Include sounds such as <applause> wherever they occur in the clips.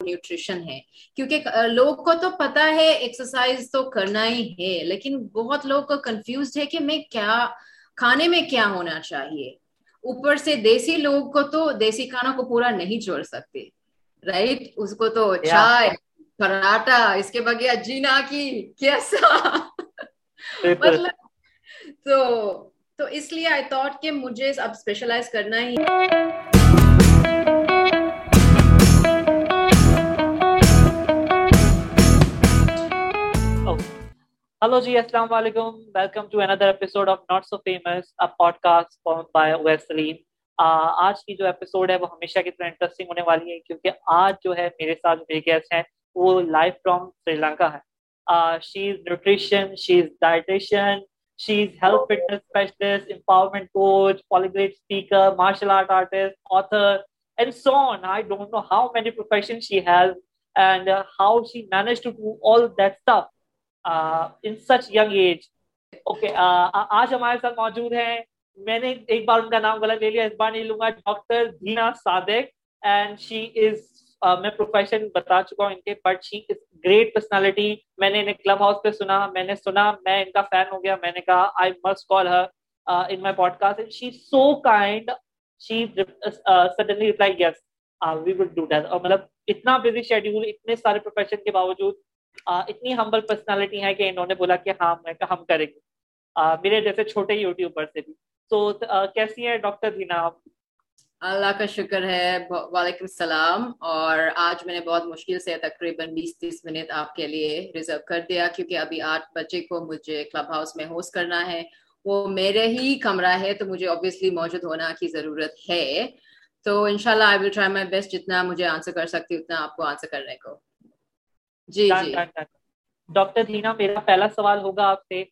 Nutrition ہے۔ کیونکہ لوگ کو تو پتا ہے ایکسرسائز تو کرنا ہی ہے لیکن بہت لوگ کو کنفیوزڈ ہے کہ میں کیا کھانے میں کیا ہونا چاہیے۔ اوپر سے دیسی لوگ کو تو دیسی کھانا کو پورا نہیں چھوڑ سکتے رائٹ اس کو تو چائے پراٹھا اس کے بغیر جینا کی کیسا؟ مطلب تو تو اس لیے آئی تھاٹ کہ مجھے اب اسپیشلائز کرنا ہی ہلو جی السلام علیکم welcome to another episode of not so famous podcast by Awais Saleem آج کی جو ایپیسوڈ ہے وہ ہمیشہ کی طرح انٹرسٹنگ ہونے والی ہے کیونکہ آج جو ہے میرے ساتھ میرے گیسٹ ہیں وہ لائف فرام سری لنکا ہے she is nutrition she is dietitian she is health fitness specialist empowerment coach polyglot speaker martial art artist author and so on I don't know how many profession she has and how she manage to do all that stuff in such young age okay آج ہمارے ساتھ موجود ہیں۔ میں نے ایک بار ان کا نام غلط لے لیا، اس بار نہیں لوں گا۔ ڈاکٹر دینا صادق اینڈ شی از میں پروفیشن بتا چکا ہوں ان کے but she is great personality میں نے انہیں کلب ہاؤس پہ سنا، میں نے سنا، میں ان کا فین ہو گیا۔ میں نے کہا I must call her in my podcast she so kind she suddenly reply yes we will do that اور مطلب اتنا بزی شیڈیول اتنے سارے پروفیشن کے باوجود اتنی ہمبل پرسنالٹی ہے کہ انہوں نے بولا کہ ہاں میں ہم کریں گے۔ میرے جیسے چھوٹے یوٹیوبر سے بھی۔ تو کیسی ہے ڈاکٹر دینا آپ؟ اللہ کا شکر ہے وعلیکم السلام۔ اور آج میں نے بہت مشکل سے تقریباً بیس تیس منٹ آپ کے لیے ریزرو کر دیا، کیونکہ ابھی آٹھ بجے کو مجھے کلب ہاؤس میں ہوسٹ کرنا ہے۔ وہ میرے ہی کمرہ ہے، تو مجھے اوبیسلی موجود ہونا کی ضرورت ہے۔ تو انشاءاللہ آئی ول ٹرائی مائی بیسٹ جتنا مجھے آنسر کر سکتی، اتنا آپ کو آنسر کرنے کو۔ جی جی۔ ڈاکٹر دینا میرا پہلا سوال ہوگا آپ سے۔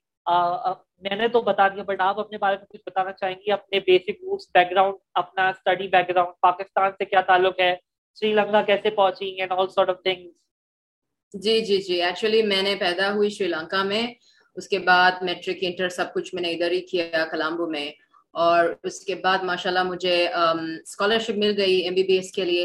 میں نے تو بتا دیا بٹ آپ اپنے بارے میں کچھ بتانا چاہیں گے اپنے بیسک روٹس بیک گراؤنڈ اپنا اسٹڈی بیک گراؤنڈ پاکستان سے کیا تعلق ہے؟ سری لنکا کیسے پہنچی؟ And all sort of things جی جی جی۔ ایکچولی میں نے پیدا ہوئی شری لنکا میں۔ اس کے بعد میٹرک انٹر سب کچھ میں نے ادھر ہی کیا کلامبو میں۔ اور اس کے بعد ماشاء اللہ مجھے اسکالرشپ مل گئی ایم بی بی ایس کے لیے۔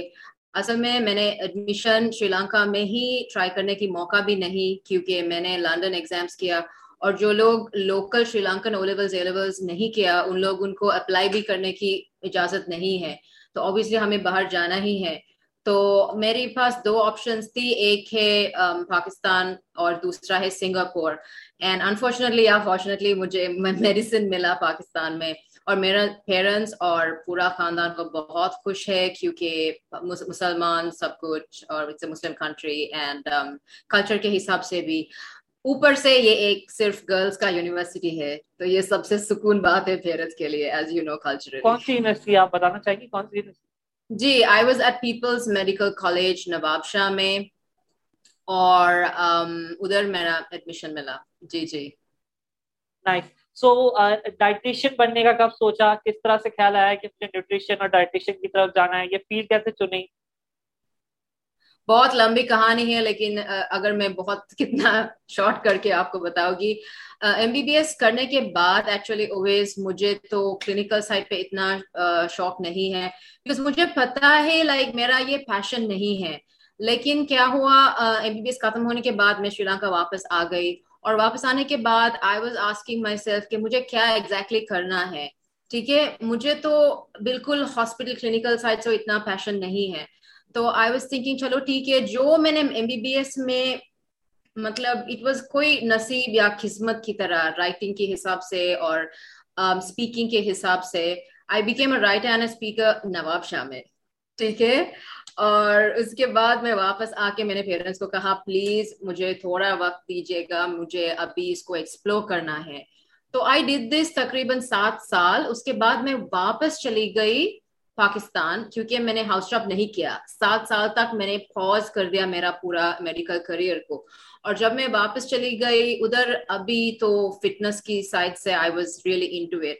اصل میں میں نے ایڈمیشن شری لنکا میں ہی ٹرائی کرنے کی موقع بھی نہیں، کیونکہ میں نے لنڈن ایگزامس کیا اور جو لوگ local Sri Lankan O levels A levels نہیں کیا، ان لوگ ان کو اپلائی بھی کرنے کی اجازت نہیں ہے۔ تو اوبیسلی ہمیں باہر جانا ہی ہے۔ تو میرے پاس دو آپشنس تھی، ایک ہے پاکستان اور دوسرا ہے سنگاپور۔ اینڈ انفارچونیٹلی یا فارچونیٹلی مجھے میڈیسن ملا پاکستان میں۔ اور میرا پیرنٹس اور پورا خاندان کو بہت خوش ہے کیونکہ مسلمان سب کچھ اور مسلم کنٹری اینڈ کلچر کے حساب سے بھی اوپر سے یہ ایک صرف گرلس کا یونیورسٹی ہے تو یہ سب سے سکون بات ہے پیرنٹس کے لیے ایز یو نو کلچر کون سی یونیورسٹی آپ بتانا چاہیں گے کون سی جی I was at Peoples Medical College Nawab Shah میں اور ادھر میرا ایڈمیشن ملا. جی جی. نائس سو ڈائٹیشین بننے کا کب سوچا کس طرح سے خیال آیا کہ مجھے نیوٹریشن اور ڈائٹیشین کی طرف جانا ہے یہ فیلڈ کیسے چنی بہت لمبی کہانی ہے لیکن اگر میں بہت کتنا شارٹ کر کے آپ کو بتاؤں گی ایم بی بی ایس کرنے کے بعد ایکچولی اویز مجھے تو کلینکل سائڈ پہ اتنا شوق نہیں ہے بیکاز مجھے پتا ہے لائک میرا یہ پیشن نہیں ہے لیکن کیا ہوا ایم بی بی ایس ختم ہونے کے بعد میں شری لنکا واپس آ گئی اور واپس آنے کے بعد I was asking myself کہ مجھے کیا ایگزیکٹلی کرنا ہے۔ ٹھیک ہے، مجھے تو بالکل ہاسپٹل کلینکل سائڈ سے اتنا پیشن نہیں ہے۔ تو آئی واز تھنکنگ چلو ٹھیک ہے، جو میں نے ایم بی بی ایس میں مطلب اٹ واز کوئی نصیب یا قسمت کی طرح رائٹنگ کے حساب سے اور um, اسپیکنگ کے حساب سے I became a writer and speaker Nawab Shah میں ٹھیک ہے؟ اور اس کے بعد میں واپس آ کے میں نے پیرنٹس کو کہا پلیز مجھے تھوڑا وقت دیجیے گا، مجھے ابھی اس کو ایکسپلور کرنا ہے. تو آئی ڈیڈ دس تقریباً سات سال. اس کے بعد میں واپس چلی گئی پاکستان کیونکہ میں نے ہاؤس ٹاپ نہیں کیا. سات سال تک میں نے پوز کر دیا میرا پورا میڈیکل کریئر کو. اور جب میں واپس چلی گئی ادھر ابھی تو فٹنس کی سائڈ سے I was really into it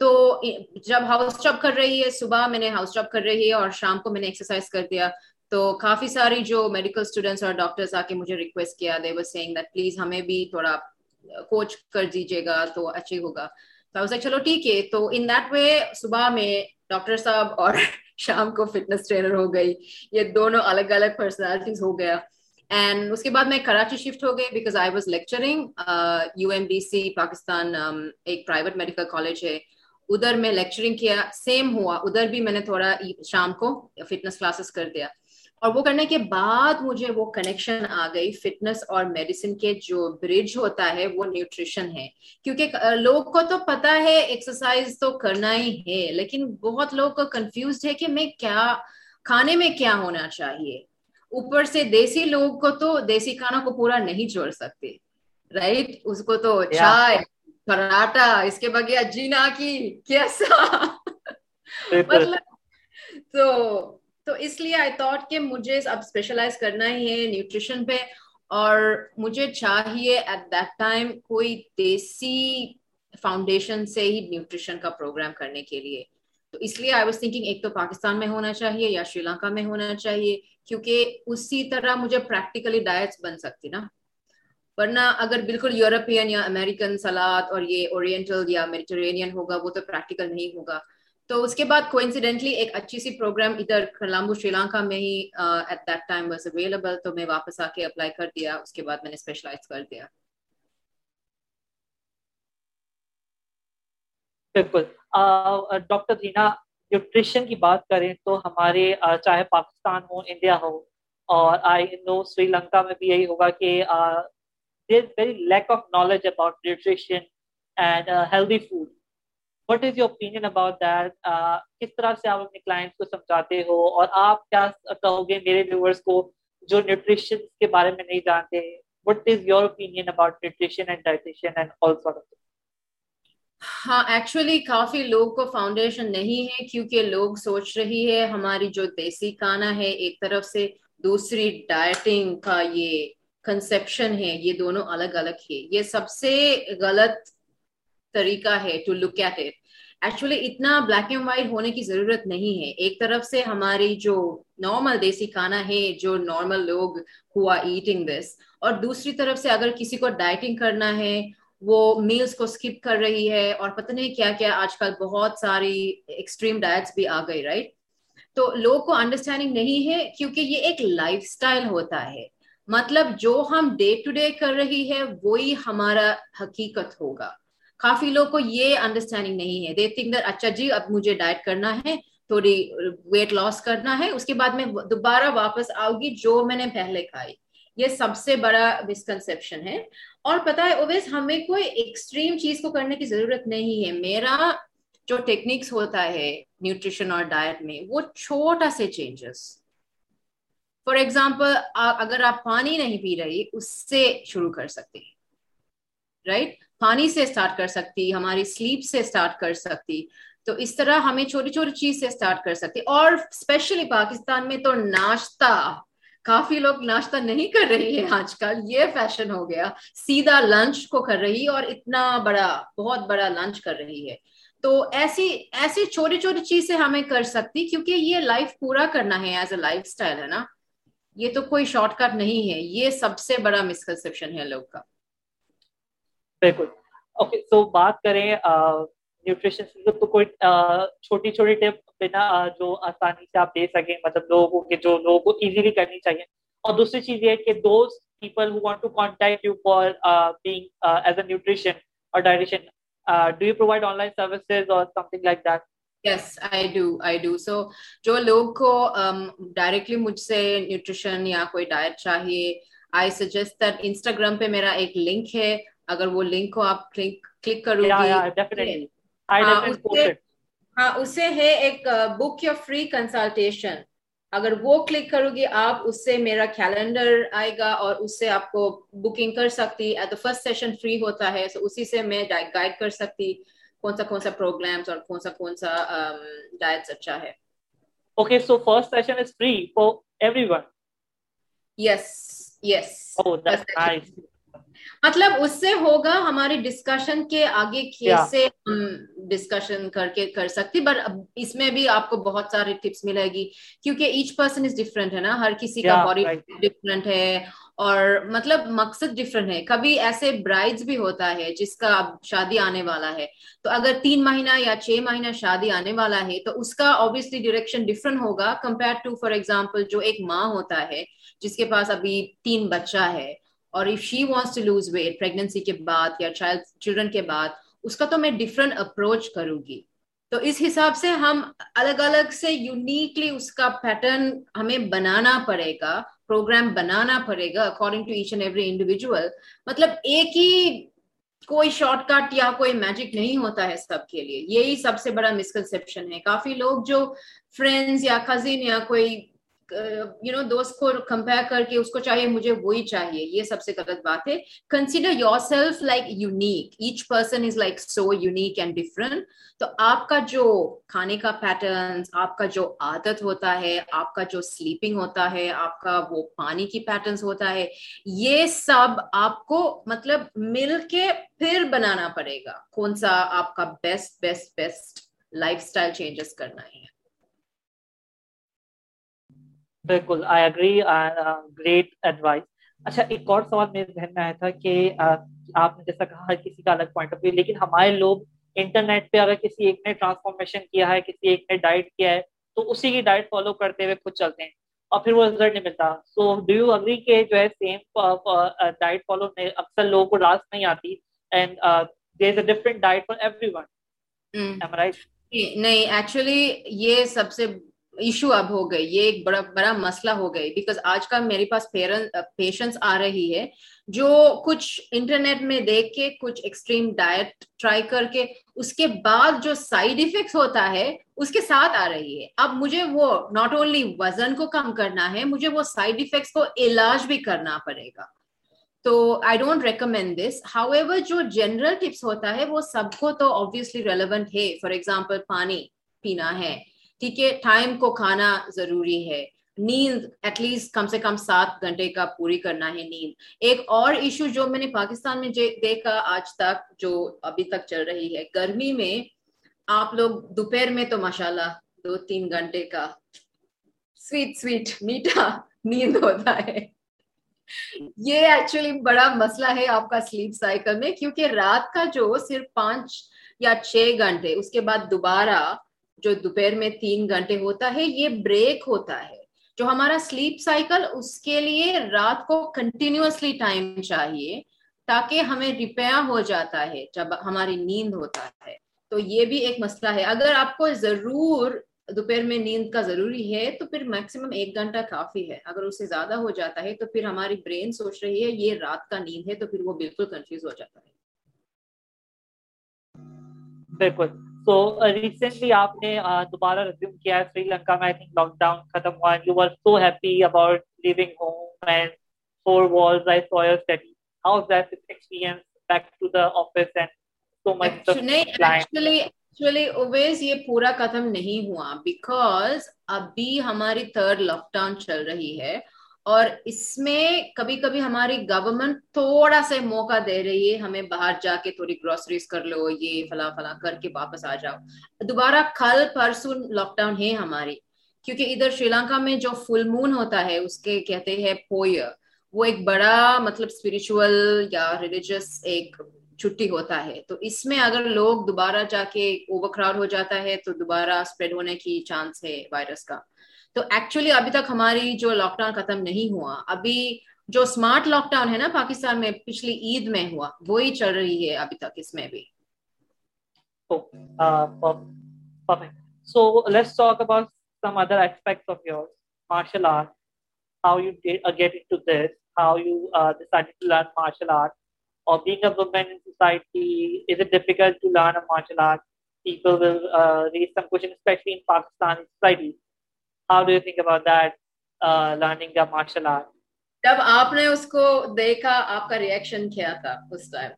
تو جب ہاؤس جاب کر رہی ہے، صبح میں نے ہاؤس جاب کر رہی ہے اور شام کو میں نے ایکسرسائز کر دیا۔ تو کافی ساری جو میڈیکل اسٹوڈینٹس اور ڈاکٹرس آ کے مجھے ریکویسٹ کیا they was saying that please ہمیں بھی تھوڑا کوچ کر دیجیے گا تو اچھی ہوگا۔ تو چلو ٹھیک ہے۔ تو ان دیٹ وے صبح میں ڈاکٹر صاحب اور <laughs> شام کو فٹنس ٹرینر ہو گئی۔ یہ دونوں الگ الگ پرسنالٹیز ہو گیا۔ اینڈ اس کے بعد میں کراچی شفٹ ہو گئی because I was lecturing U M B C Pakistan ایک پرائیویٹ میڈیکل کالج ہے۔ ادھر میں لیکچرنگ کیا سیم ہوا ادھر بھی میں نے تھوڑا شام کو فٹنس کلاسز کر دیا۔ اور وہ کرنے کے بعد مجھے وہ کنیکشن آ گئی فٹنس اور میڈیسن کے جو برج ہوتا ہے وہ نیوٹریشن ہے۔ کیونکہ لوگ کو تو پتا ہے ایکسرسائز تو کرنا ہی ہے لیکن بہت لوگ کو کنفیوزڈ ہے کہ میں کیا کھانے میں کیا ہونا چاہیے۔ اوپر سے دیسی لوگ کو تو دیسی کھانا کو پورا نہیں چھوڑ سکتے رائٹ اس کو تو چائے پراٹھا، اس کے بغیر جینا کی کیسا مطلب تو تو اس لیے آئی تھاٹ کہ مجھے اب اسپیشلائز کرنا ہی ہے نیوٹریشن پہ اور مجھے چاہیے ایٹ دیٹ ٹائم کوئی دیسی فاؤنڈیشن سے ہی نیوٹریشن کا پروگرام کرنے کے لیے۔ تو اس لیے آئی واز تھنکنگ ایک تو پاکستان میں ہونا چاہیے یا شری لنکا میں ہونا چاہیے کیونکہ اسی طرح مجھے پریکٹیکلی ڈائٹس بن سکتی نا۔ ورنہ اگر بالکل یورپین یا امیریکن سلاد اور یہ اورینٹل یا میڈیٹرینین ہوگا، وہ تو پریکٹیکل نہیں ہوگا۔ تو اس کے بعد کوئنسیڈنٹلی ایک اچھی سی پروگرام ادھر کلامبو شری لنکا میں he at that time was available تو میں واپس آ کے اپلائی کر دیا، اس کے بعد میں نے اسپیشلائز کر دیا۔ بالکل۔ ڈاکٹر دینا نیوٹریشن کی بات کریں تو ہمارے چاہے پاکستان ہو، انڈیا ہو، اور آئی نو سری لنکا میں بھی یہی ہوگا کہ very lack of knowledge about nutrition and healthy food what is your opinion about that کس طرح سے آپ اپنے کلائنٹس کو سمجھاتے ہو اور آپ کیا کہو گے میرے ویورس کو جو نیوٹریشن کے بارے میں نہیں جانتے what is your opinion about nutrition and dietitian and all sort of ہاں ایکچولی کافی لوگ کو فاؤنڈیشن نہیں ہے کیونکہ لوگ سوچ رہی ہے ہماری جو دیسی کھانا ہے ایک طرف سے دوسری ڈائٹنگ کا یہ کنسپشن ہے، یہ دونوں الگ الگ ہے۔ یہ سب سے غلط طریقہ ہے to look at it actually اتنا بلیک اینڈ وائٹ ہونے کی ضرورت نہیں ہے۔ ایک طرف سے ہماری جو نارمل دیسی کھانا ہے، جو نارمل لوگ ہوا ایٹنگ دس اور دوسری طرف سے اگر کسی کو ڈائٹنگ کرنا ہے، وہ میلس کو اسکپ کر رہی ہے، اور پتہ نہیں کیا کیا آج کل بہت ساری ایکسٹریم ڈائٹس بھی آ گئی رائٹ تو لوگ کو انڈرسٹینڈنگ نہیں ہے کیونکہ یہ ایک لائف اسٹائل ہوتا ہے۔ مطلب جو ہم ڈے ٹو ڈے کر رہی ہے، وہی ہمارا حقیقت ہوگا۔ کافی لوگ کو یہ انڈرسٹینڈنگ نہیں ہے۔ دے تھنک دیٹ اچھا جی اب مجھے ڈائٹ کرنا ہے، تھوڑی ویٹ لاس کرنا ہے، اس کے بعد میں دوبارہ واپس آؤں گی جو میں نے پہلے کھائی۔ یہ سب سے بڑا مسکنسپشن ہے۔ اور پتا ہے اویس ہمیں کوئی ایکسٹریم چیز کو کرنے کی ضرورت نہیں ہے۔ میرا جو ٹیکنیکس ہوتا ہے نیوٹریشن اور ڈائٹ میں، وہ چھوٹا سے چینجز فار ایگزامپل اگر آپ پانی نہیں پی رہی، اس سے شروع کر سکتے رائٹ پانی سے اسٹارٹ کر سکتی، ہماری سلیپ سے اسٹارٹ کر سکتی۔ تو اس طرح ہمیں چھوٹی چھوٹی چیز سے اسٹارٹ کر سکتی۔ اور اسپیشلی پاکستان میں تو ناشتہ، کافی لوگ ناشتہ نہیں کر رہی ہے آج کل، یہ فیشن ہو گیا۔ سیدھا لنچ کو کر رہی اور اتنا بڑا، بہت بڑا لنچ کر رہی ہے۔ تو ایسی ایسی چھوٹی چھوٹی چیز سے ہمیں کر سکتی، کیونکہ یہ لائف پورا کرنا ہے ایز اے لائف اسٹائل ہے نا؟ یہ تو کوئی شارٹ کٹ نہیں ہے، یہ سب سے بڑا مسکنسپشن ہے لوگ کا۔ بالکل۔ اوکے سو بات کریں نیوٹریشن تو کوئی چھوٹی چھوٹی ٹپ بنا جو آسانی سے آپ دے سکیں۔ مطلب لوگوں کے، جو لوگوں کو ایزیلی کرنی چاہیے۔ اور دوسری چیز یہ ہے کہ دوست people who want to contact you for being as a nutrition اور dietician do you provide online services اور something like that yes I do I do so جو لوگ کو ڈائریکٹلی مجھ سے نیوٹریشن یا کوئی ڈائٹ چاہیے آئی سجیسٹ دیٹ انسٹاگرام پہ میرا ایک لنک ہے. اگر وہ لنک کو آپ کلک کرو گے ہاں اسے ہے ایک بک یا فری کنسلٹیشن اگر وہ کلک کرو گی آپ اس سے میرا کیلنڈر آئے گا اور اس سے آپ کو بکنگ کر سکتی. At the first session free ہوتا ہے so اسی سے میں گائڈ کر سکتی. کون سا کون سا پروگرامس اور کون سا کون سا ڈائٹس اچھا ہے۔ Okay so first session is free for everyone yes yes مطلب اس سے ہوگا ہماری ڈسکشن کے آگے کیسے ہم ڈسکشن کر کے کر سکتی بٹ اس میں بھی آپ کو بہت سارے ٹپس ملے گی۔ کیونکہ ایچ پرسن از ڈفرینٹ ہے نا۔ ہر کسی کا باڈی ڈفرینٹ ہے۔ اور مطلب مقصد ڈفرنٹ ہے۔ کبھی ایسے برائڈز بھی ہوتا ہے جس کا اب شادی آنے والا ہے۔ تو اگر تین مہینہ یا چھ مہینہ شادی آنے والا ہے تو اس کا آبویسلی ڈائریکشن ڈفرنٹ ہوگا کمپیئر ٹو فار ایگزامپل جو ایک ماں ہوتا ہے جس کے پاس ابھی تین بچہ ہے۔ اور if she wants to lose weight pregnancy کے بعد یا چائلڈ چلڈرن کے بعد اس کا تو میں ڈفرنٹ اپروچ کروں گی تو اس حساب سے ہم الگ الگ سے یونیکلی اس کا پیٹرن ہمیں بنانا پڑے گا۔ پروگرام بنانا پڑے گا according to each and every individual مطلب ایک ہی کوئی شارٹ کٹ یا کوئی میجک نہیں ہوتا ہے سب کے لیے. یہی سب سے بڑا مسکنسپشن ہے. کافی لوگ جو فرینڈز یا کزن یا کوئی یو نو دوست کو کمپیئر کر کے اس کو چاہیے مجھے وہی چاہیے، یہ سب سے غلط بات ہے۔ Consider yourself like unique each person is like so unique and different تو آپ کا جو کھانے کا پیٹرن آپ کا جو عادت ہوتا ہے، آپ کا جو سلیپنگ ہوتا ہے، آپ کا وہ پانی کی پیٹرنس ہوتا ہے، یہ سب آپ کو مطلب مل کے پھر بنانا پڑے گا۔ کون سا آپ کا best best best lifestyle changes کرنا ہے؟ بالکل آئی اگری گریٹ ایڈوائس اچھا ایک اور سوال میرے ذہن میں آیا تھا کہ آپ نے جیسا کہا کسی کا الگ پوائنٹ آف ویو لیکن ہمارے لوگ انٹرنیٹ پہ اگر کسی ایک نے ٹرانسفارمیشن کیا ہے کسی ایک نے ڈائٹ کیا ہے تو اسی کی ڈائٹ فالو کرتے ہوئے خود چلتے ہیں اور پھر وہ رزلٹ نہیں ملتا. سو ڈو یو اگری کہ جو ہے سیم ڈائٹ فالو اکثر لوگوں کو لاس نہیں آتی؟ And there is a different diet for everyone نہیں ایکچولی یہ سب سے ایشو اب ہو گئی، یہ ایک بڑا بڑا مسئلہ ہو گئی۔ بیکاز آج کل میرے پاس پیشنس آ رہی ہے جو کچھ انٹرنیٹ میں دیکھ کے، کچھ ایکسٹریم ڈائٹ ٹرائی کر کے، اس کے بعد جو سائڈ افیکٹس ہوتا ہے، اس کے ساتھ آ رہی ہے۔ اب مجھے وہ ناٹ اونلی وزن کو کم کرنا ہے، مجھے وہ سائڈ افیکٹس کو علاج بھی کرنا پڑے گا۔ تو I don't recommend this however جو جنرل ٹپس ہوتا ہے، وہ سب کو تو آبویسلی ریلیونٹ ہے۔ فار ایگزامپل پانی پینا ہے۔ ٹھیک ہے ٹائم کو کھانا ضروری ہے۔ نیند ایٹ لیسٹ کم سے کم سات گھنٹے کا پوری کرنا ہے نیند۔ ایک اور ایشو جو میں نے پاکستان میں دیکھا آج تک، جو ابھی تک چل رہی ہے، گرمی میں آپ لوگ دوپہر میں تو ماشاء اللہ دو تین گھنٹے کا سویٹ سویٹ میٹھا نیند ہوتا ہے۔ یہ ایکچولی بڑا مسئلہ ہے آپ کا سلیپ سائیکل میں، کیونکہ رات کا جو صرف پانچ یا چھ گھنٹے، اس کے بعد دوبارہ جو دوپہر میں تین گھنٹے ہوتا ہے، یہ بریک ہوتا ہے۔ جو ہمارا سلیپ سائیکل اس کے لیے رات کو کنٹینیوسلی ٹائم چاہیے تاکہ ہمیں ریپیئر ہو جاتا ہے جب ہماری نیند ہوتا ہے۔ تو یہ بھی ایک مسئلہ ہے۔ اگر آپ کو ضرور دوپہر میں نیند کا ضروری ہے، تو پھر میکسیمم ایک گھنٹہ کافی ہے۔ اگر اس سے زیادہ ہو جاتا ہے، تو پھر ہماری برین سوچ رہی ہے، یہ رات کا نیند ہے، تو پھر وہ بالکل کنفیوز ہو جاتا ہے۔ بالکل۔ تو ریسنٹلی آپ نے دوبارہ ریزیوم کیا ہے سری لنکا میں آئی تھنک لاک ڈاؤن ختم ہوا you are so happy about living home and four walls I saw your study how is that experience back to the office and so much actually actually always یہ پورا ختم نہیں ہوا because ابھی ہماری third lock down چل رہی ہے اور اس میں کبھی کبھی ہماری گورنمنٹ تھوڑا سا موقع دے رہی ہے، ہمیں باہر جا کے تھوڑی گروسریز کر لو، یہ فلاں فلاں کر کے واپس آ جاؤ۔ دوبارہ کل پرسوں لاک ڈاؤن ہے ہماری، کیونکہ ادھر شری لنکا میں جو فل مون ہوتا ہے، اس کے کہتے ہیں پوئر وہ ایک بڑا مطلب اسپرچل یا ریلیجس ایک چھٹی ہوتا ہے۔ تو اس میں اگر لوگ دوبارہ جا کے اوور کراؤڈ ہو جاتا ہے، تو دوبارہ اسپریڈ ہونے کی چانس ہے وائرس کا۔ تو ایکچولی ابھی تک ہماری جو لاک ڈاؤن ختم نہیں ہوا، ابھی جو اسمارٹ لاک ڈاؤن ہے نا پاکستان میں پچھلی عید میں ہوا، وہی چل رہی ہے ابھی تک اس میں بھی۔ Pakistan society how do you think about that learning the martial art جب آپ نے اس کو دیکھا آپ کا ریئیکشن کیا تھا اس time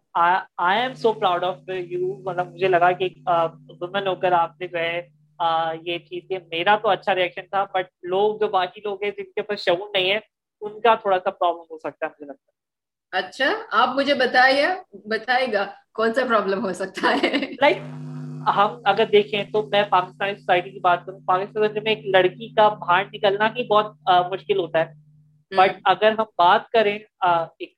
I am so proud of you مطلب مجھے لگا کہ وومن ہو کر آپ نے جو ہے یہ چیز کہ میرا تو اچھا ریئیکشن تھا بٹ لوگ جو باقی لوگ ہیں جن کے پاس شعور نہیں ہے ان کا تھوڑا سا پرابلم ہو سکتا ہے مجھے لگتا ہے۔ اچھا آپ مجھے بتائیے بتائے گا کون سا پرابلم ہو سکتا ہے؟ لائک ہم اگر دیکھیں تو میں پاکستانی سوسائٹی کی بات کروں پاکستان میں ایک لڑکی کا باہر نکلنا ہی بہت مشکل ہوتا ہے۔ بٹ اگر ہم بات کریں ایک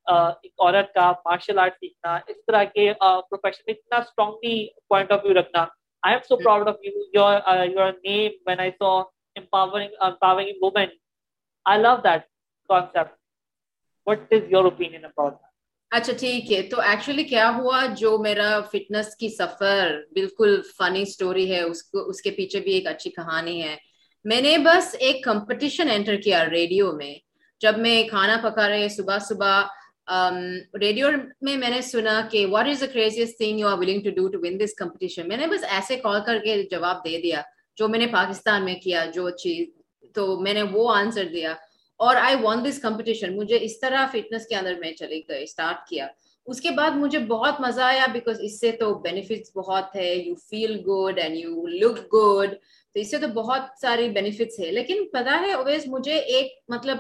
عورت کا مارشل آرٹ سیکھنا اس طرح کے پروفیشن اتنا اسٹرانگلی پوائنٹ آف ویو رکھنا۔ I am so proud of you your your name when I saw empowering women i love that concept what is your opinion about that? اچھا ٹھیک ہے۔ تو actually کیا ہوا جو میرا فٹنس کی سفر بالکل فنی اسٹوری ہے، اس کو، اس کے پیچھے بھی ایک اچھی کہانی ہے۔ میں نے بس ایک کمپٹیشن انٹر کیا ریڈیو میں۔ جب میں کھانا پکا رہے صبح صبح ریڈیو میں میں نے سنا کہ what is the craziest thing you are willing to do to win this competition میں نے بس ایسے کال کر کے جواب دے دیا جو میں نے پاکستان میں کیا، جو چیز، تو میں نے وہ آنسر دیا۔ اور آئی وان دس کمپٹیشن مجھے اس طرح فٹنس کے اندر میں چلے گئے اسٹارٹ کیا۔ اس کے بعد مجھے بہت مزہ آیا بیکاز اس سے تو بینیفٹس بہت ہے you feel good and you look good تو اس سے تو بہت ساری بینیفٹس ہے۔ لیکن پتا ہے اویز مجھے ایک مطلب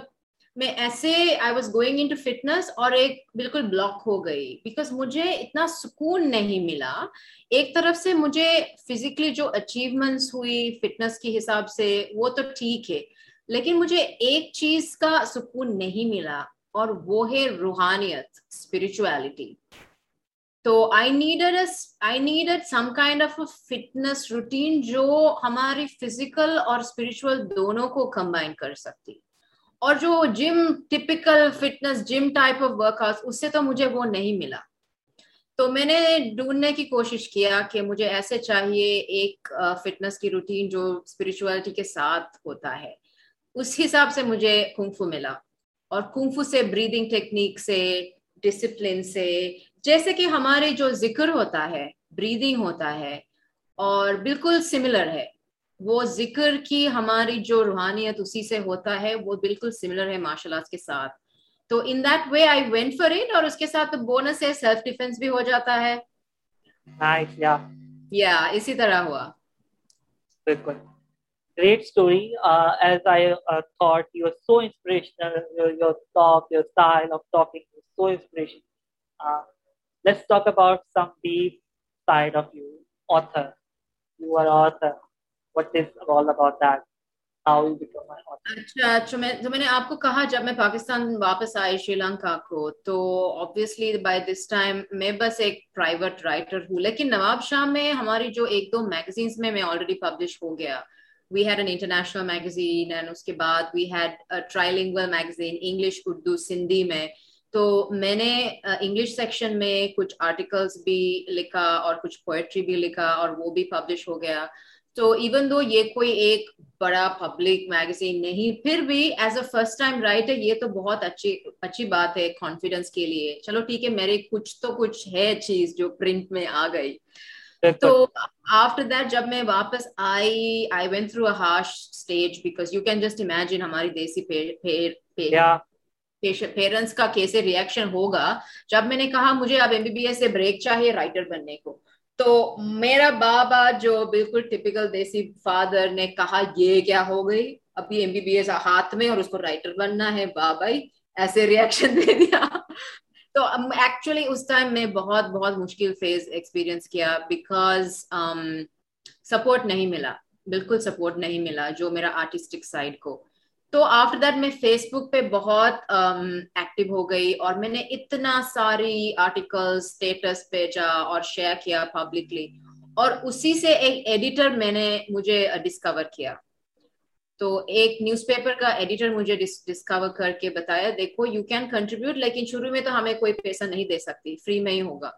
میں ایسے I was going into fitness اور ایک بالکل بلاک ہو گئی۔ بیکاز مجھے اتنا سکون نہیں ملا۔ ایک طرف سے مجھے فزیکلی جو اچیومنٹس ہوئی فٹنس کے حساب سے، وہ تو ٹھیک ہے۔ لیکن مجھے ایک چیز کا سکون نہیں ملا اور وہ ہے روحانیت اسپرچویلٹی تو I need I need some kind of fitness routine جو ہماری فزیکل اور اسپرچل دونوں کو کمبائن کر سکتی۔ اور جو gym typical fitness gym type of workout اس سے تو مجھے وہ نہیں ملا۔ تو میں نے ڈھونڈنے کی کوشش کیا کہ مجھے ایسے چاہیے ایک فٹنس کی روٹین جو اسپرچولیٹی کے ساتھ ہوتا ہے۔ اس حساب سے مجھے کنفو ملا اور کنفو سے بریدنگ ٹیکنیک سے ڈسپلن سے جیسے کہ ہمارے جو ذکر ہوتا ہے بریدنگ ہوتا ہے اور بالکل سملر ہے۔ وہ ذکر کی ہماری جو روحانیت اسی سے ہوتا ہے وہ بالکل سملر ہے مارشل آرٹس کے ساتھ۔ تو in that way I went for it اور اس کے ساتھ بونس ہے سیلف ڈیفینس بھی ہو جاتا ہے۔ یا اسی طرح ہوا۔ بالکل۔ Great story. Uh, as I uh, thought you were so inspirational. Your, your talk your style of talking was so inspirational. Uh, let's talk about some deep side of you author. You are author. اچھا اچھا میں نے آپ کو کہا جب میں پاکستان واپس آئی شری لنکا کو تو آبویسلی بائی دس ٹائم میں بس ایک پرائیویٹ رائٹر ہوں لیکن نواب شاہ میں ہماری جو ایک دو میگزینس میں میں آلریڈی پبلش ہو گیا۔ We had an international magazine and اس کے بعد we had trilingual magazine English Urdu Sindhi میں. تو میں نے uh, انگلش سیکشن میں کچھ آرٹیکلس بھی لکھا اور کچھ پوئٹری بھی لکھا اور وہ بھی پبلش ہو گیا. تو ایون دو یہ کوئی ایک بڑا پبلک میگزین نہیں، پھر بھی as a first time right ہے یہ تو بہت اچھی اچھی بات ہے کانفیڈینس کے لیے. چلو ٹھیک ہے، میرے کچھ تو کچھ ہے چیز جو پرنٹ میں آ گئی. تو آفٹر دیٹ جب میں واپس آئی I went through a harsh stage because you can just imagine ہماری دیسی پیرنٹس کا کیسے ریئیکشن ہوگا جب میں نے کہا مجھے اب ایم بی بی ایس سے بریک چاہیے رائٹر بننے کو تو میرا بابا جو بالکل ٹپیکل دیسی فادر نے کہا یہ کیا ہو گئی ابھی ایم بی بی ایس ہاتھ میں اور اس کو رائٹر بننا ہے بابا ہی ایسے ریئیکشن دے دیا تو ایکچولی اس ٹائم میں بہت بہت مشکل فیز ایکسپیرئنس کیا بیکاز سپورٹ um, نہیں ملا بالکل سپورٹ نہیں ملا جو میرا آرٹسٹک سائڈ کو۔ تو آفٹر دیٹ میں فیس بک پہ بہت ایکٹیو um, ہو گئی اور میں نے اتنا ساری آرٹیکل اسٹیٹس بھیجا اور شیئر کیا پبلکلی اور اسی سے ایک ایڈیٹر میں نے مجھے ڈسکور کیا۔ تو ایک نیوز پیپر کا ایڈیٹر مجھے ڈسکور کر کے بتایا، دیکھو یو کین کنٹریبیوٹ لیکن شروع میں تو ہمیں کوئی پیسہ نہیں دے سکتی فری میں ہی ہوگا.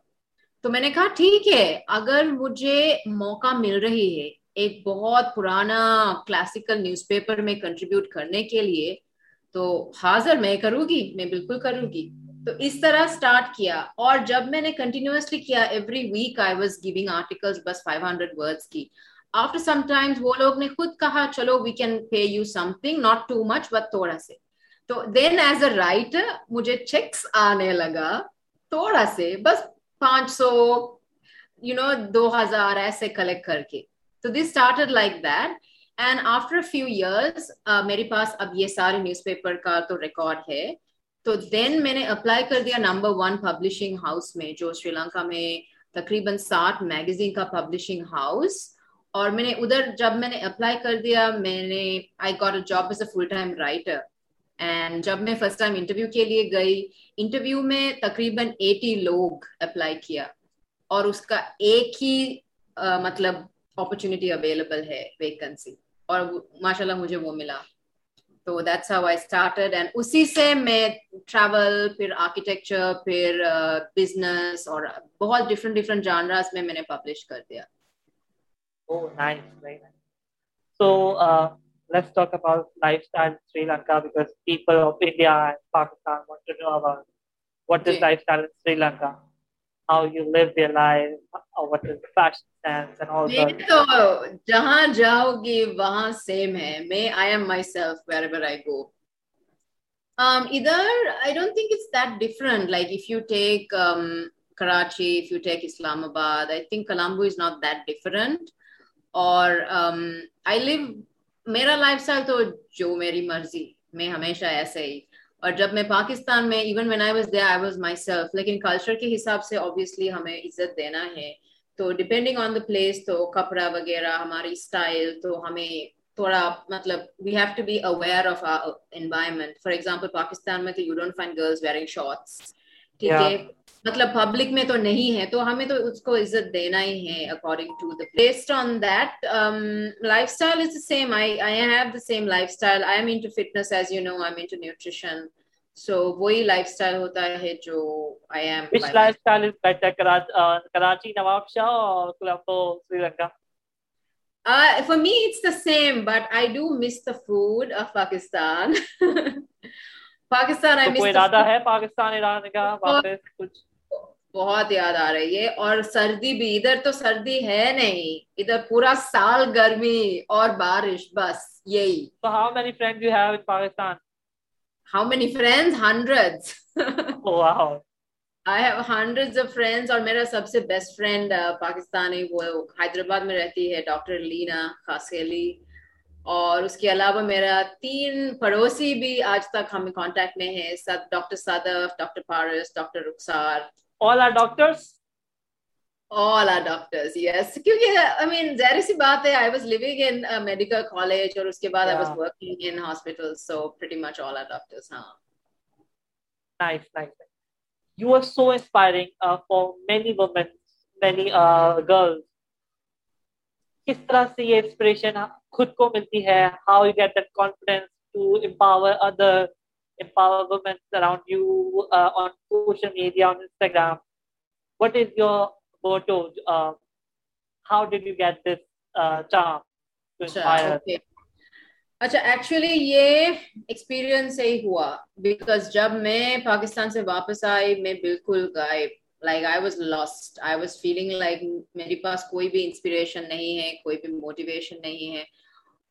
تو میں نے کہا، ٹھیک ہے، اگر مجھے موقع مل رہی ہے ایک بہت پرانا کلاسیکل نیوز پیپر میں کنٹریبیوٹ کرنے کے لیے، تو حاضر میں کروں گی، میں بالکل کروں گی. تو اس طرح اسٹارٹ کیا اور جب میں نے کنٹینیوسلی کیا every week I was giving article بس فائیو ہنڈریڈ ورڈس کی آفٹر سم ٹائمز وہ لوگ نے خود کہا چلو we can pay you something not too much but تھوڑا سے تو دین ایز اے رائٹر مجھے چیکس آنے لگا تھوڑا سے بس پانچ سو یو نو دو ہزار ایسے کلیکٹ کر کے تو this started like that and after few years میرے پاس اب یہ سارے نیوز پیپر کا تو ریکارڈ ہے تو دین میں نے اپلائی کر دیا نمبر ون پبلشنگ ہاؤس میں جو شری لنکا میں تقریباً ساٹھ میگزین کا پبلشنگ ہاؤس اور میں نے ادھر جب میں نے اپلائی کر دیا، میں نے I got a job as a full time writer and جب میں فرسٹ ٹائم انٹرویو کے لیے گئی انٹرویو میں تقریباً ایٹی لوگ اپلائی کیا اور اس کا ایک ہی مطلب اپرچونیٹی اویلیبل ہے ویکنسی اور ماشاء اللہ مجھے وہ ملا. تو that's how I started and اسی سے میں ٹریول پھر آرکیٹیکچر پھر بزنس اور بہت ڈفرنٹ ڈفرنٹ جانراز میں میں نے پبلش کر دیا۔ Oh, nice, very nice. So uh, let's talk about lifestyle in Sri Lanka because people of India and Pakistan want to know about what is lifestyle in Sri Lanka, how you live your life, or what is fashion sense and all that. تو جہاں جاؤ گی وہاں same ہے میں I am myself wherever I go. Um, either I don't think it's that different. Like if you take um, Karachi, if you take Islamabad, I think Colombo is not that different. اور um, آئی لیو میرا life style تو جو میری مرضی میں ہمیشہ ایسے ہی۔ اور جب میں پاکستان میں even when I was there I was myself لیکن کلچر کے حساب سے آبویسلی ہمیں عزت دینا ہے۔ تو ڈپینڈنگ آن دا پلیس تو کپڑا وغیرہ، ہماری اسٹائل تو ہمیں تھوڑا مطلب we have to be aware of environment for example Pakistan میں تو you don't find girls wearing shorts ٹھیک ہے؟ مطلب پبلک میں تو نہیں ہے تو ہمیں تو اس کو عزت دینا ہی ہے according to the based on that lifestyle is same I I have the same lifestyle I am into fitness as you know I am into nutrition so وہی لائف اسٹائل ہوتا ہے جو I am which lifestyle is better Karachi Nawabshah اور Colombo Sri Lanka the same, but I do miss the food of Pakistan. <laughs> Pakistan, I miss the food. ہے پاکستان ایران کا واپس کچھ بہت یاد آ رہی ہے اور سردی بھی ادھر تو سردی ہے نہیں ادھر پورا سال گرمی اور بارش بس یہی۔ How many friend you have in Pakistan how many friend hundred I have hundred of friends اور میرا سب سے بیسٹ فرینڈ پاکستانی وہ حیدرآباد میں رہتی ہے ڈاکٹر لینا خاصیلی۔ اور اس کے علاوہ میرا تین پڑوسی بھی آج تک ہمیں کانٹیکٹ میں ہے doctor Sadaf doctor Paras doctor Rukhsar. All are doctors all are doctors yes کیونکہ I mean ظاہر سی بات ہے I was living in a medical college اور اس کے بعد yeah. I was working in hospitals so pretty much all are doctors ہاں nice nice you are so inspiring uh, for many women many uh, girls کس طرح سے یہ inspiration خود کو ملتی ہے how you get that confidence to empower other empower women around you uh, on social media, on Instagram. What is your motto? Uh, how did you get this uh, charm to inspire? Okay. اچھا actually یہ experience سے ہی ہوا because جب میں پاکستان سے واپس آئی میں بالکل غائب like I was lost I was feeling like میرے پاس کوئی بھی انسپریشن نہیں ہے کوئی بھی موٹیویشن نہیں ہے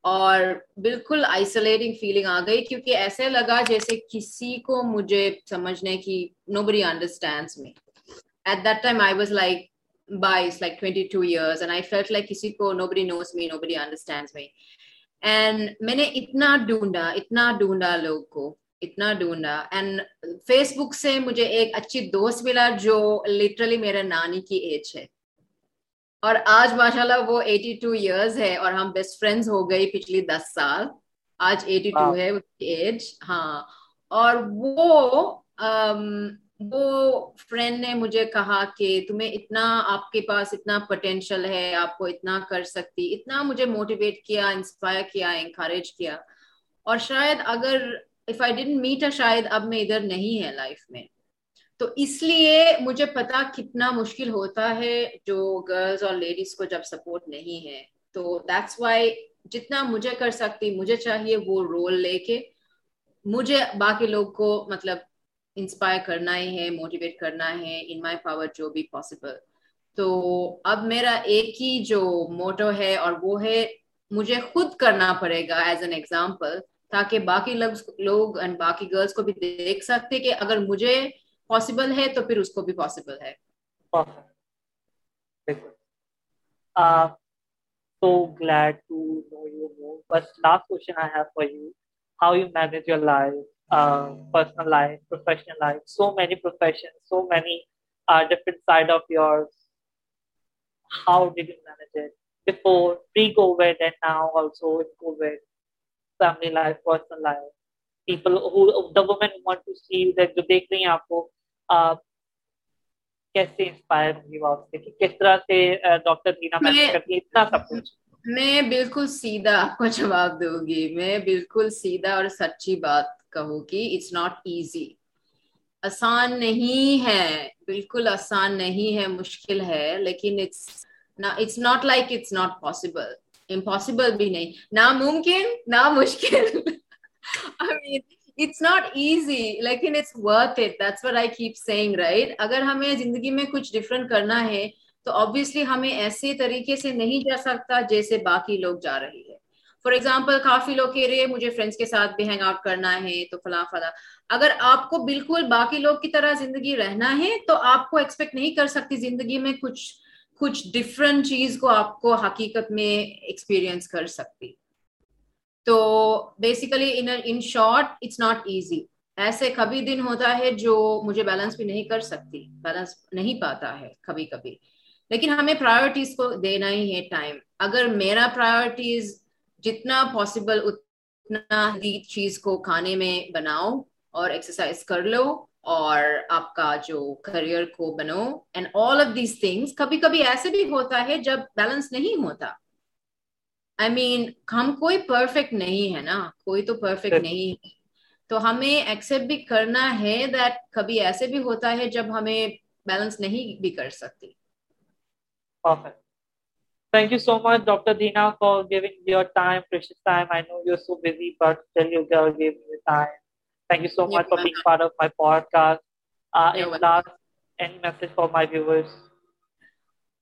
اور بالکل آئسولیٹنگ فیلنگ آ گئی کیونکہ ایسے لگا جیسے کسی کو مجھے سمجھنے کی nobody understands me at that time I was like بائیس like twenty two years and I felt like کسی کو نو بڑی نوز می نو بڑی انڈرسٹینڈس می اینڈ میں نے اتنا ڈھونڈا اتنا ڈھونڈا لوگ کو، اتنا ڈھونڈا. اینڈ فیس بک سے مجھے ایک اچھی دوست ملا جو لٹرلی میرے نانی کی ایج ہے. اور آج ماشاء اللہ وہ ایٹی ٹو ایئرز ہے اور ہم بیسٹ فرینڈز ہو گئی پچھلی دس سال۔ آج ایٹی ٹو ہے اس کی ایج ہاں۔ اور وہ وہ فرینڈ نے مجھے کہا کہ تمہیں اتنا آپ کے پاس اتنا پوٹینشیل ہے آپ کو اتنا کر سکتی اتنا مجھے موٹیویٹ کیا انسپائر کیا انکریج کیا۔ اور شاید اگر اف آئی ڈنٹ میٹ شاید اب میں ادھر نہیں ہے لائف میں۔ تو اس لیے مجھے پتا کتنا مشکل ہوتا ہے جو گرلز اور لیڈیز کو جب سپورٹ نہیں ہے۔ تو دیٹس وائی جتنا مجھے کر سکتی، مجھے چاہیے وہ رول لے کے۔ مجھے باقی لوگ کو مطلب انسپائر کرنا ہی ہے موٹیویٹ کرنا ہے ان مائی پاور جو بھی پاسبل تو اب میرا ایک ہی جو موٹو ہے اور وہ ہے، مجھے خود کرنا پڑے گا ایز این ایگزامپل تاکہ باقی لوگ اینڈ باقی گرلس کو بھی دیکھ سکتے کہ اگر مجھے پوسبل ہے تو پھر اس کو بھی پوسیبل ہے آپ کو کیسے انسپائر وہ آپ سے؟ کہ کس طرح سے ڈاکٹر دینا محنت کرتی ہے؟ اتنا سب کچھ۔ میں بالکل سیدھا آپ کو جواب دوں گی۔ میں بالکل سیدھا اور سچی بات کہوں گی اٹس ناٹ ایزی آسان نہیں ہے بالکل آسان نہیں ہے مشکل ہے لیکن it's it's not like it's not possible impossible بھی نہیں۔ ناممکن نہ مشکل۔ <laughs> اٹس ناٹ ایزی لیکن it's worth it that's what I keep saying right اگر ہمیں زندگی میں کچھ ڈفرنٹ کرنا ہے، تو آبویسلی ہمیں ایسے طریقے سے نہیں جا سکتا جیسے باقی لوگ جا رہی ہے فار ایگزامپل کافی لوگ کہہ رہے مجھے فرینڈس کے ساتھ بھی ہینگ آؤٹ کرنا ہے، تو فلاں فلاں۔ اگر آپ کو بالکل باقی لوگ کی طرح زندگی رہنا ہے، تو آپ کو ایکسپیکٹ نہیں کر سکتی زندگی میں کچھ کچھ ڈفرنٹ چیز کو آپ کو حقیقت میں ایکسپیرئنس کر سکتی۔ تو basically in short it's not easy ایسے کبھی دن ہوتا ہے جو مجھے بیلنس بھی نہیں کر سکتی بیلنس نہیں پاتا ہے کبھی کبھی۔ لیکن ہمیں پرائرٹیز کو دینا ہی ہے ٹائم اگر میرا پرائرٹیز جتنا پاسبل اتنا چیز کو کھانے میں بناؤ اور ایکسرسائز کر لو اور آپ کا جو کریئر کو بنو and all of these things کبھی کبھی ایسے بھی ہوتا ہے جب بیلنس نہیں ہوتا۔ آئی مین ہم کوئی پرفیکٹ نہیں ہے نا کوئی تو پرفیکٹ نہیں ہے۔ تو ہمیں ایکسپٹ بھی کرنا ہے دیٹ کبھی ایسے بھی ہوتا ہے جب ہمیں بیلنس نہیں بھی کر سکتی۔ Thank you so much doctor Dina for giving your time time I know you so busy but you give give time thank you so much for being part of my podcast last and message for my viewers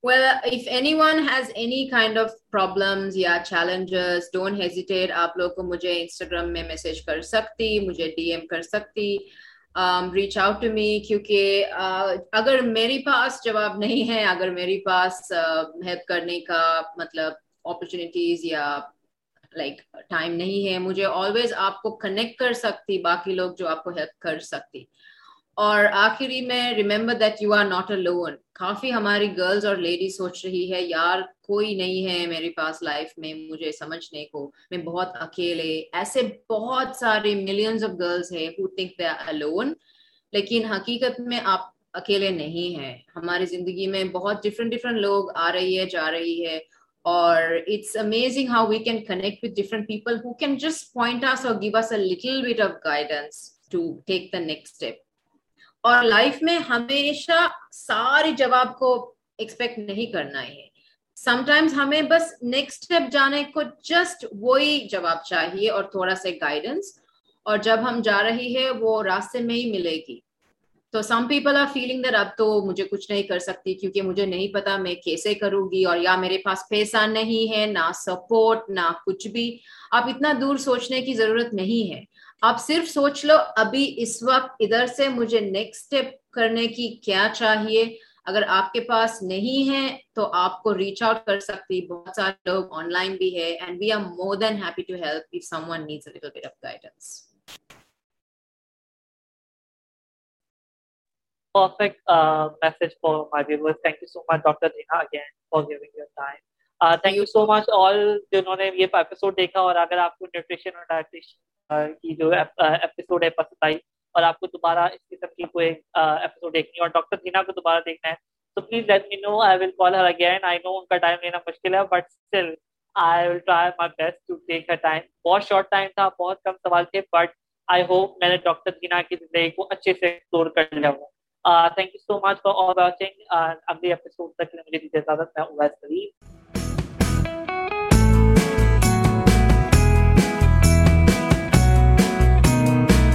Well, if anyone has any kind of problems یا challenges, don't hesitate. آپ لوگ کو مجھے Instagram میں message کر سکتی, مجھے DM کر سکتی. ریچ آؤٹ ٹو می کیونکہ اگر میری پاس جواب نہیں ہے اگر میری پاس ہیلپ کرنے کا مطلب اپرچونیٹیز یا لائک ٹائم نہیں ہے مجھے آلویز آپ کو کنیکٹ کر سکتی باقی لوگ جو آپ کو ہیلپ کر سکتی اور آخری میں remember that you are not alone کافی ہماری گرلز اور لیڈی سوچ رہی ہے، یار، کوئی نہیں ہے میرے پاس لائف میں، مجھے سمجھنے کو، میں بہت اکیلے. ایسے بہت سارے ملینز آف گرلز ہے who think they are lone لیکن حقیقت میں آپ اکیلے نہیں ہیں۔ ہماری زندگی میں بہت ڈفرینٹ ڈفرینٹ لوگ آ رہی ہے، جا رہی ہے۔ اور it's amazing how we can connect with different people who can just point us اور give us a little bit of guidance to take the next step اور لائف میں ہمیشہ سارے جواب کو ایکسپیکٹ نہیں کرنا ہے۔ سم ٹائمز ہمیں بس نیکسٹ اسٹیپ جانے کو جسٹ وہی جواب چاہیے اور تھوڑا سا گائیڈنس اور جب ہم جا رہی ہے وہ راستے میں ہی ملے گی۔ تو some people are feeling there اب تو مجھے کچھ نہیں کر سکتی کیونکہ مجھے نہیں پتا میں کیسے کروں گی اور یا میرے پاس پیسہ نہیں ہے، نہ سپورٹ نہ کچھ بھی۔ آپ اتنا دور سوچنے کی ضرورت نہیں ہے۔ آپ صرف سوچ لو ابھی اس وقت ادھر سے مجھے نیکسٹ اسٹیپ کرنے کی کیا چاہیے اگر آپ کے پاس نہیں ہے تو آپ کو ریچ آؤٹ کر سکتی بہت سارے لوگ آن لائن بھی ہے and we are more than happy to help if someone needs little bit of guidance perfect uh, message for my viewers. Thank you so much, Dr. Dina, again, for giving your time. Uh, thank you so much all جنہوں نے یہ episode دیکھا اور اگر آپ کو nutrition اور dietitian uh, کی جو uh, ایپیسوڈ ہے پسند آئی اور آپ کو دوبارہ اس قسم کی کوئی uh, ایپیسوڈ دیکھنی ہے اور ڈاکٹر دینا کو دوبارہ دیکھنا ہے تو please let me know I will call her again I know ان کا ٹائم لینا مشکل ہے but still I will try my best to take her time بہت شارٹ ٹائم تھا بہت کم سوال تھے بٹ آئی ہوپ میں نے ڈاکٹر دینا کی زندگی کو اچھے سے ایکسپلور کر لیا ہوں. Thank you so much for all watching اگلی ایپیسوڈ تک مجھے اجازت. میں